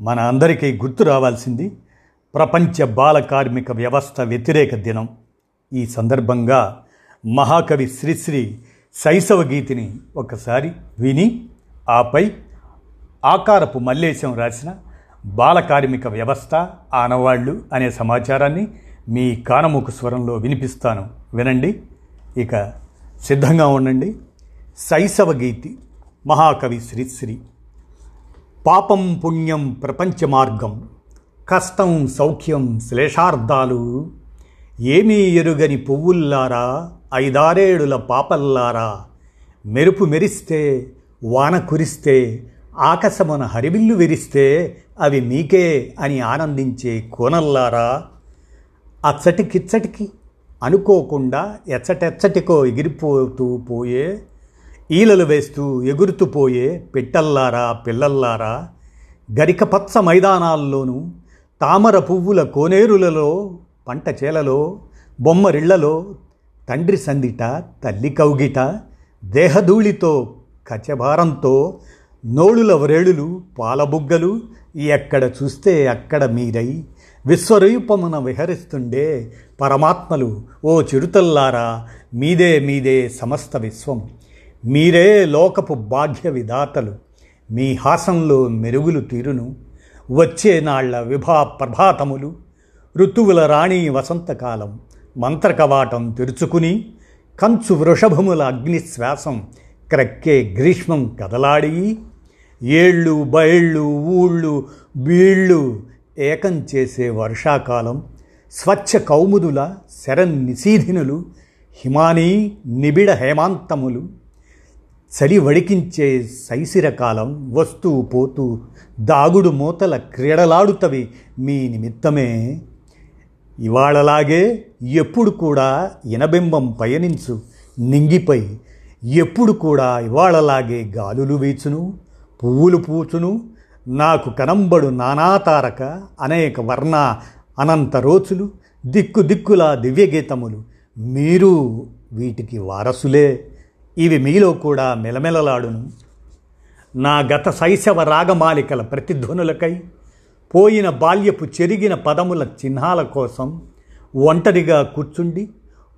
మన అందరికీ గుర్తు రావాల్సింది ప్రపంచ బాల కార్మిక వ్యవస్థ వ్యతిరేక దినం. ఈ సందర్భంగా మహాకవి శ్రీశ్రీ శైశవ గీతిని ఒకసారి విని ఆపై ఆకారపు మల్లేశం రాసిన బాల కార్మిక వ్యవస్థ ఆనవాళ్ళు అనే సమాచారాన్ని మీ కానముకు స్వరంలో వినిపిస్తాను. వినండి. ఇక సిద్ధంగా ఉండండి. శైశవ గీతి మహాకవి శ్రీశ్రీ పాపం పుణ్యం ప్రపంచ మార్గం కష్టం సౌఖ్యం శ్లేషార్థాలు ఏమీ ఎరుగని పువ్వుల్లారా ఐదారేడుల పాపల్లారా మెరుపు మెరిస్తే వాన కురిస్తే ఆకాశమున హరివిల్లు విరిస్తే అవి మీకే అని ఆనందించే కోనల్లారా అచ్చటికిచ్చటికి అనుకోకుండా ఎచ్చటెచ్చటికో ఎగిరిపోతూ పోయే ఈలలు వేస్తూ ఎగురుతూ పోయే పెట్టల్లారా పిల్లల్లారా గరికపచ్చ మైదానాల్లోనూ తామర పువ్వుల కోనేరులలో పంట చేలలో బొమ్మరిళ్ళలో తండ్రి సందిట తల్లి కౌగిట దేహధూళితో కచభారంతో నోళుల వ్రేళులు పాలబుగ్గలు ఎక్కడ చూస్తే అక్కడ మీరై విశ్వరూపమున విహరిస్తుండే పరమాత్మలు ఓ చిరుతల్లారా మీదే మీదే సమస్త విశ్వం. మీరే లోకపు బాధ్య విధాతలు మీ హాసంలో మెరుగులు తీరును. వచ్చే నాళ్ళ విభా ప్రభాతములు. ఋతువుల రాణి వసంతకాలం మంత్రకవాటం తెరుచుకుని కంచు వృషభముల అగ్నిశ్వాసం క్రక్కే గ్రీష్మం కదలాడి ఏళ్ళు బయళ్ళు ఊళ్ళు బీళ్ళు ఏకం చేసే వర్షాకాలం స్వచ్ఛ కౌముదుల శరణ్ నిశీధినులు హిమానీ నిబిడ హేమాంతములు. చలి వడికించే శైశిరకాలం వస్తూ పోతూ దాగుడు మూతల క్రీడలాడుతవి మీ నిమిత్తమే. ఇవాళలాగే ఎప్పుడు కూడా ఇనబింబం పయనించు నింగిపై ఎప్పుడు కూడా ఇవాళలాగే గాలులు వీచును పువ్వులు పూచును నాకు కనంబడు నానాతారక అనేక వర్ణ అనంత రోచులు దిక్కు దిక్కుల దివ్యగీతములు. మీరు వీటికి వారసులే. ఇవి మీలో కూడా మెలమెలలాడును. నా గత శైశవ రాగమాలికల ప్రతిధ్వనులకై పోయిన బాల్యపు చెరిగిన పదముల చిహ్నాల కోసం ఒంటరిగా కూర్చుండి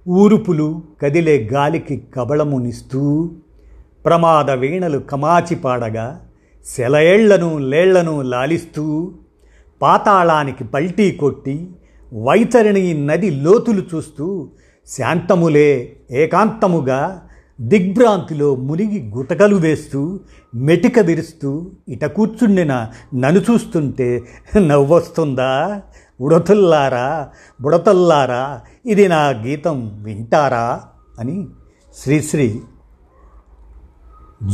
ఊరుపులు కదిలే గాలికి కబళమునిస్తూ ప్రమాద వీణలు కమాచి పాడగా సెలయేళ్ళను లేళ్ళను లాలిస్తూ పాతాళానికి పల్టీ కొట్టి వైతరిణి నది లోతులు చూస్తూ శాంతములే ఏకాంతముగా దిగ్భ్రాంతిలో మునిగి గుటకలు వేస్తూ మెటిక విరుస్తూ ఇట కూర్చుండిన నన్ను చూస్తుంటే నవ్వొస్తుందా? ఉడతల్లారా? బుడతల్లారా? ఇది నా గీతం వింటారా? అని శ్రీశ్రీ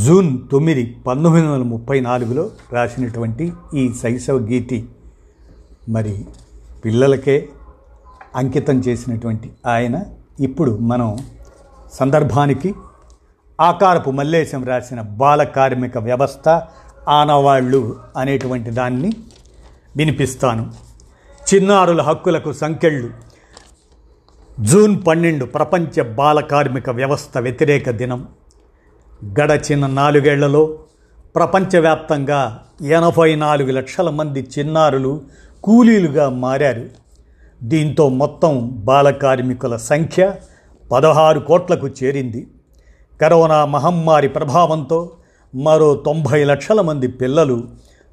జూన్ తొమ్మిది పంతొమ్మిది వందల ముప్పై నాలుగులో రాసినటువంటి ఈ శైశవ గీతి. మరి పిల్లలకే అంకితం చేసినటువంటి ఆయన ఇప్పుడు మనం సందర్భానికి ఆకారపు మల్లేశం రాసిన బాల కార్మిక వ్యవస్థ ఆనవాళ్ళు అనేటువంటి దాన్ని వినిపిస్తాను. చిన్నారుల హక్కులకు సంఖ్యళ్ళు. జూన్ పన్నెండు ప్రపంచ బాల కార్మిక వ్యవస్థ వ్యతిరేక దినం. గడచిన నాలుగేళ్ళలో ప్రపంచవ్యాప్తంగా ఎనభై నాలుగు లక్షల మంది చిన్నారులు కూలీలుగా మారారు. దీంతో మొత్తం బాల కార్మికుల సంఖ్య పదహారు కోట్లకు చేరింది. కరోనా మహమ్మారి ప్రభావంతో మరో తొంభై లక్షల మంది పిల్లలు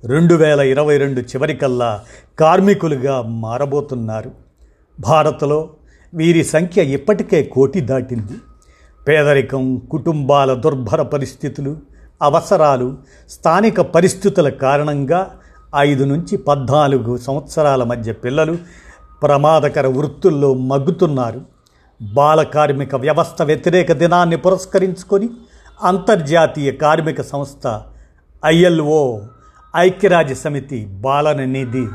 రెండు వేల ఇరవై రెండు చివరికల్లా కార్మికులుగా మారబోతున్నారు. భారత్లో వీరి సంఖ్య ఇప్పటికే కోటి దాటింది. పేదరికం కుటుంబాల దుర్భర పరిస్థితులు అవసరాలు స్థానిక పరిస్థితుల కారణంగా ఐదు నుంచి పద్నాలుగు సంవత్సరాల మధ్య పిల్లలు ప్రమాదకర వృత్తుల్లో మగ్గుతున్నారు. బాల కార్మిక వ్యవస్థ వ్యతిరేక దినాన్ని పురస్కరించుకొని అంతర్జాతీయ కార్మిక సంస్థ ఐఎల్ఓ ఐక్యరాజ్య సమితి బాలన నిధి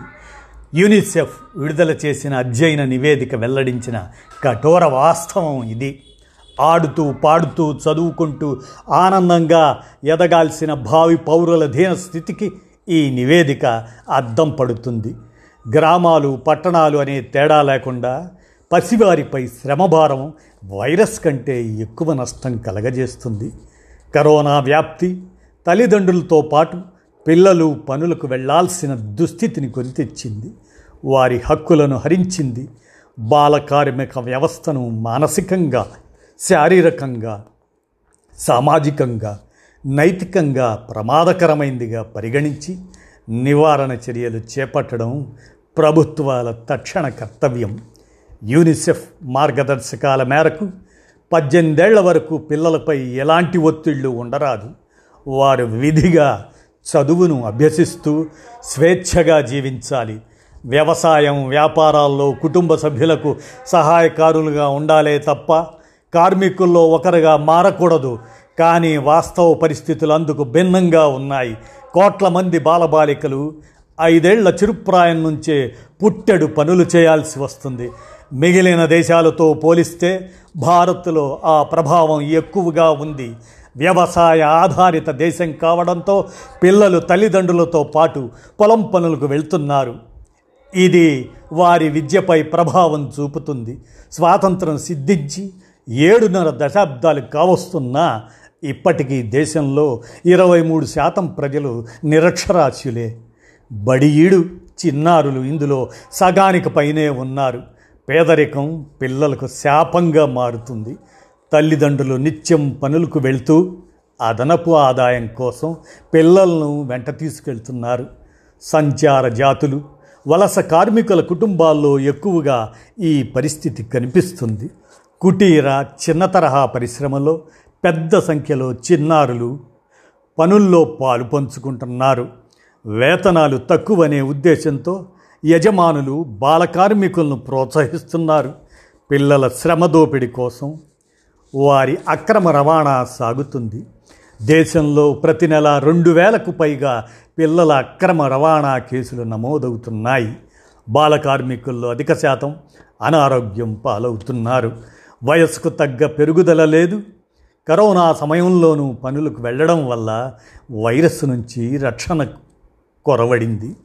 యూనిసెఫ్ విడుదల చేసిన అధ్యయన నివేదిక వెల్లడించిన కఠోర వాస్తవం ఇది. ఆడుతూ పాడుతూ చదువుకుంటూ ఆనందంగా ఎదగాల్సిన భావి పౌరుల దీన స్థితికి ఈ నివేదిక అద్దం పడుతుంది. గ్రామాలు పట్టణాలు అనే తేడా లేకుండా పసివారిపై శ్రమభారం వైరస్ కంటే ఎక్కువ నష్టం కలగజేస్తుంది. కరోనా వ్యాప్తి తల్లిదండ్రులతో పాటు పిల్లలు పనులకు వెళ్ళాల్సిన దుస్థితిని కొని తెచ్చింది వారి హక్కులను హరించింది. బాలకార్మిక వ్యవస్థను మానసికంగా శారీరకంగా సామాజికంగా నైతికంగా ప్రమాదకరమైందిగా పరిగణించి నివారణ చర్యలు చేపట్టడం ప్రభుత్వాల తక్షణ కర్తవ్యం. యూనిసెఫ్ మార్గదర్శకాల మేరకు పద్దెనిమిదేళ్ళ వరకు పిల్లలపై ఎలాంటి ఒత్తిళ్ళు ఉండరాదు. వారు విధిగా చదువును అభ్యసిస్తూ స్వేచ్ఛగా జీవించాలి. వ్యవసాయం వ్యాపారాల్లో కుటుంబ సభ్యులకు సహాయకారులుగా ఉండాలే తప్ప కార్మికుల్లో ఒకరుగా మారకూడదు. కానీ వాస్తవ పరిస్థితులు అందుకు భిన్నంగా ఉన్నాయి. కోట్ల మంది బాలబాలికలు ఐదేళ్ళ చిరుప్రాయం నుంచే పుట్టెడు పనులు చేయాల్సి వస్తుంది. మిగిలిన దేశాలతో పోలిస్తే భారత్లో ఆ ప్రభావం ఎక్కువగా ఉంది. వ్యవసాయ ఆధారిత దేశం కావడంతో పిల్లలు తల్లిదండ్రులతో పాటు పొలం పనులకు వెళ్తున్నారు. ఇది వారి విద్యపై ప్రభావం చూపుతుంది. స్వాతంత్రం సిద్ధించి ఏడున్నర దశాబ్దాలు కావస్తున్నా ఇప్పటికీ దేశంలో ఇరవై మూడు శాతం ప్రజలు నిరక్షరాస్యులే. బడియీడు చిన్నారులు ఇందులో సగానికి పైనే ఉన్నారు. పేదరికం పిల్లలకు శాపంగా మారుతుంది. తల్లిదండ్రులు నిత్యం పనులకు వెళ్తూ అదనపు ఆదాయం కోసం పిల్లలను వెంట తీసుకెళ్తున్నారు. సంచార జాతులు వలస కార్మికుల కుటుంబాల్లో ఎక్కువగా ఈ పరిస్థితి కనిపిస్తుంది. కుటీర చిన్న తరహా పరిశ్రమలో పెద్ద సంఖ్యలో చిన్నారులు పనుల్లో పాలు పంచుకుంటున్నారు. వేతనాలు తక్కువనే ఉద్దేశంతో యజమానులు బాల కార్మికులను ప్రోత్సహిస్తున్నారు. పిల్లల శ్రమ దోపిడీ కోసం వారి అక్రమ రవాణా సాగుతుంది. దేశంలో ప్రతి నెల రెండు వేలకు పైగా పిల్లల అక్రమ రవాణా కేసులు నమోదవుతున్నాయి. బాల కార్మికుల్లో అధిక శాతం అనారోగ్యం పాలవుతున్నారు. వయస్సుకు తగ్గ పెరుగుదల లేదు. కరోనా సమయంలోనూ పనులకు వెళ్ళడం వల్ల వైరస్ నుంచి రక్షణ కొరవడింది.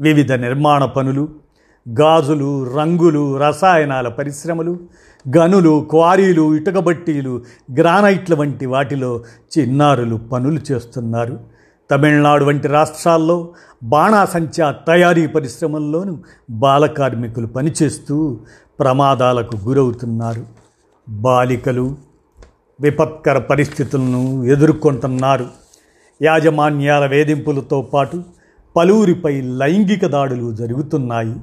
వివిధ నిర్మాణ పనులు గాజులు రంగులు రసాయనాల పరిశ్రమలు గనులు క్వారీలు ఇటుకబట్టీలు గ్రానైట్ల వంటి వాటిలో చిన్నారులు పనులు చేస్తున్నారు. తమిళనాడు వంటి రాష్ట్రాల్లో బాణాసంచా తయారీ పరిశ్రమల్లోనూ బాల కార్మికులు పనిచేస్తూ ప్రమాదాలకు గురవుతున్నారు. బాలికలు విపత్కర పరిస్థితులను ఎదుర్కొంటున్నారు. యాజమాన్యాల వేధింపులతో పాటు పలువురిపై లైంగిక దాడులు జరుగుతున్నాయి.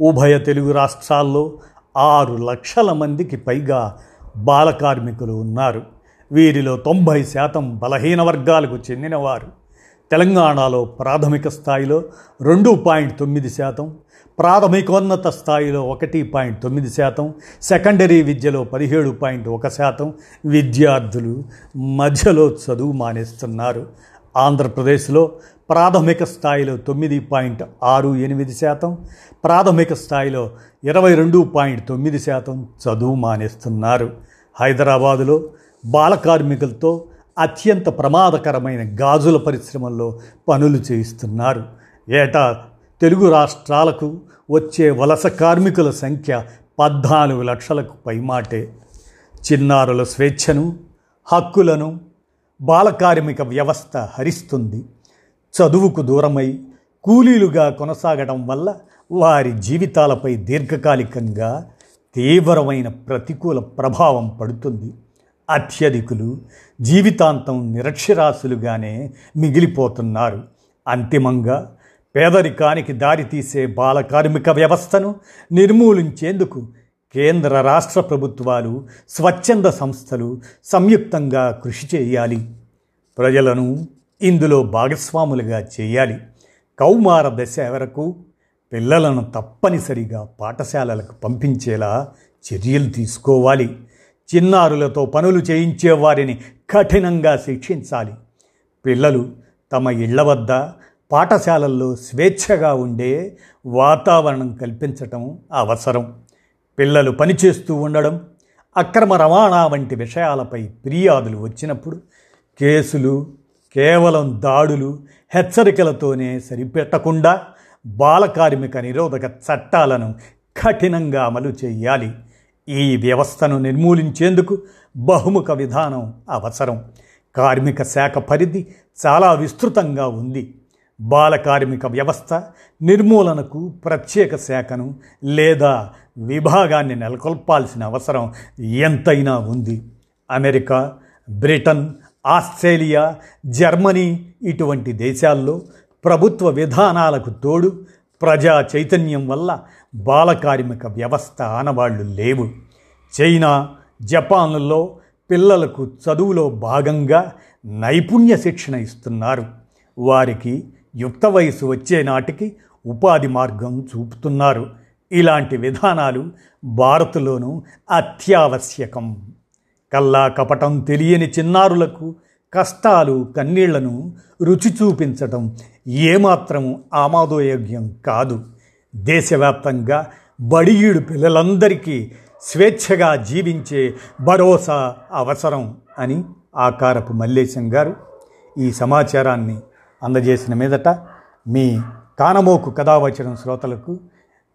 ఉభయ తెలుగు రాష్ట్రాల్లో ఆరు లక్షల మందికి పైగా బాల కార్మికులు ఉన్నారు. వీరిలో తొంభై శాతం బలహీన వర్గాలకు చెందినవారు. తెలంగాణలో ప్రాథమిక స్థాయిలో రెండు పాయింట్ తొమ్మిది శాతం ప్రాథమికోన్నత స్థాయిలో ఒకటి పాయింట్ తొమ్మిది శాతం సెకండరీ విద్యలో పదిహేడు పాయింట్ ఒక శాతం విద్యార్థులు మధ్యలో చదువు మానేస్తున్నారు. ఆంధ్రప్రదేశ్లో ప్రాథమిక స్థాయిలో తొమ్మిది పాయింట్ ఆరు ఎనిమిది శాతం ప్రాథమిక స్థాయిలో ఇరవై రెండు పాయింట్ తొమ్మిది శాతం చదువు మానేస్తున్నారు. హైదరాబాదులో బాల కార్మికులతో అత్యంత ప్రమాదకరమైన గాజుల పరిశ్రమల్లో పనులు చేయిస్తున్నారు. ఏటా తెలుగు రాష్ట్రాలకు వచ్చే వలస కార్మికుల సంఖ్య పద్నాలుగు లక్షలకు పైమాటే. చిన్నారుల స్వేచ్ఛను హక్కులను బాలకార్మిక వ్యవస్థ హరిస్తుంది. చదువుకు దూరమై కూలీలుగా కొనసాగడం వల్ల వారి జీవితాలపై దీర్ఘకాలికంగా తీవ్రమైన ప్రతికూల ప్రభావం పడుతుంది. అత్యధికులు జీవితాంతం నిరక్షరాస్యులుగానే మిగిలిపోతున్నారు. అంతిమంగా పేదరికానికి దారితీసే బాల కార్మిక వ్యవస్థను నిర్మూలించేందుకు కేంద్ర రాష్ట్ర ప్రభుత్వాలు స్వచ్ఛంద సంస్థలు సంయుక్తంగా కృషి చేయాలి. ప్రజలను ఇందులో భాగస్వాములుగా చేయాలి. కౌమార దశ వరకు పిల్లలను తప్పనిసరిగా పాఠశాలలకు పంపించేలా చర్యలు తీసుకోవాలి. చిన్నారులతో పనులు చేయించే వారిని కఠినంగా శిక్షించాలి. పిల్లలు తమ ఇళ్ళ వద్ద పాఠశాలల్లో స్వేచ్ఛగా ఉండే వాతావరణం కల్పించటం అవసరం. పిల్లలు పనిచేస్తూ ఉండడం అక్రమ రవాణా వంటి విషయాలపై ఫిర్యాదులు వచ్చినప్పుడు కేసులు కేవలం దాడులు హెచ్చరికలతోనే సరిపెట్టకుండా బాలకార్మిక నిరోధక చట్టాలను కఠినంగా అమలు చేయాలి. ఈ వ్యవస్థను నిర్మూలించేందుకు బహుముఖ విధానం అవసరం. కార్మిక శాఖ పరిధి చాలా విస్తృతంగా ఉంది. బాల కార్మిక వ్యవస్థ నిర్మూలనకు ప్రత్యేక శాఖను లేదా విభాగాన్ని నెలకొల్పాల్సిన అవసరం ఎంతైనా ఉంది. అమెరికా బ్రిటన్ ఆస్ట్రేలియా జర్మనీ ఇటువంటి దేశాల్లో ప్రభుత్వ విధానాలకు తోడు ప్రజా చైతన్యం వల్ల బాలకార్మిక వ్యవస్థ ఆనవాళ్ళు లేవు. చైనా జపాన్లలో పిల్లలకు చదువులో భాగంగా నైపుణ్య శిక్షణ ఇస్తున్నారు. వారికి యుక్త వయసు వచ్చే నాటికి ఉపాధి మార్గం చూపుతున్నారు. ఇలాంటి విధానాలు భారత్లోనూ అత్యావశ్యకం. కల్లా కపటం తెలియని చిన్నారులకు కష్టాలు కన్నీళ్ళను రుచి చూపించటం ఏమాత్రం ఆమోదయోగ్యం కాదు. దేశవ్యాప్తంగా బడియీడు పిల్లలందరికీ స్వేచ్ఛగా జీవించే భరోసా అవసరం అని ఆకారపు మల్లేశం గారు ఈ సమాచారాన్ని అందజేసిన మీదట మీ కానమోకు కథావచనం శ్రోతలకు